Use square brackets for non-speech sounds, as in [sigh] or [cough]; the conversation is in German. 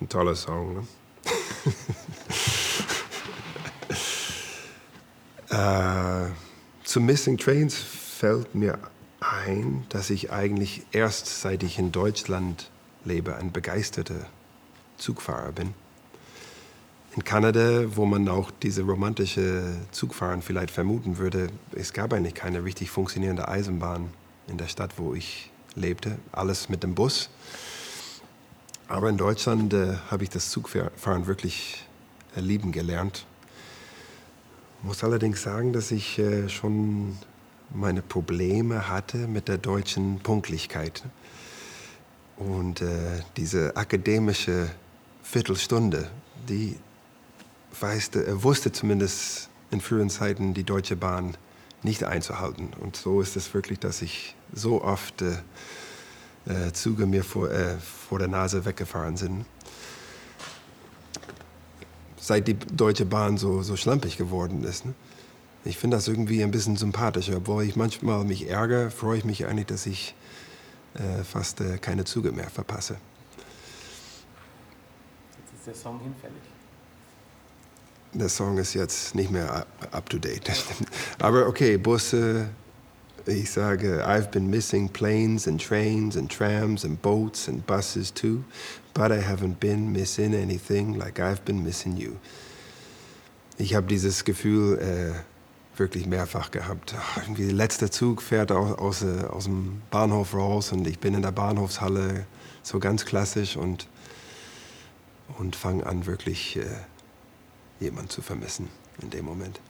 ein toller Song. Ne? [laughs] äh, zu Missing Trains fällt mir ein, dass ich eigentlich erst seit ich in Deutschland lebe ein begeisterter Zugfahrer bin. In Kanada, wo man auch diese romantische Zugfahren vielleicht vermuten würde, es gab eigentlich keine richtig funktionierende Eisenbahn in der Stadt, wo ich lebte. Alles mit dem Bus. Aber in Deutschland äh, habe ich das Zugfahren wirklich äh, lieben gelernt. Muss allerdings sagen, dass ich äh, schon meine Probleme hatte mit der deutschen Punktlichkeit. Und äh, diese akademische Viertelstunde, die weißte, er wusste zumindest in frühen Zeiten die Deutsche Bahn nicht einzuhalten. Und so ist es wirklich, dass ich so oft äh, Züge mir vor, äh, vor der Nase weggefahren sind. Seit die Deutsche Bahn so, so schlampig geworden ist. Ne? Ich finde das irgendwie ein bisschen sympathischer. Obwohl ich manchmal mich ärgere, freue ich mich eigentlich, dass ich äh, fast äh, keine Züge mehr verpasse. Jetzt ist der Song hinfällig. Der Song ist jetzt nicht mehr up to date. [laughs] Aber okay, Busse, ich sage, I've been missing planes and trains and trams and boats and buses too, but I haven't been missing anything like I've been missing you. Ich habe dieses Gefühl äh, wirklich mehrfach gehabt. irgendwie der letzte Zug fährt aus, aus, äh, aus dem Bahnhof raus und ich bin in der Bahnhofshalle so ganz klassisch und, und fange an wirklich äh, jemanden zu vermissen in dem Moment.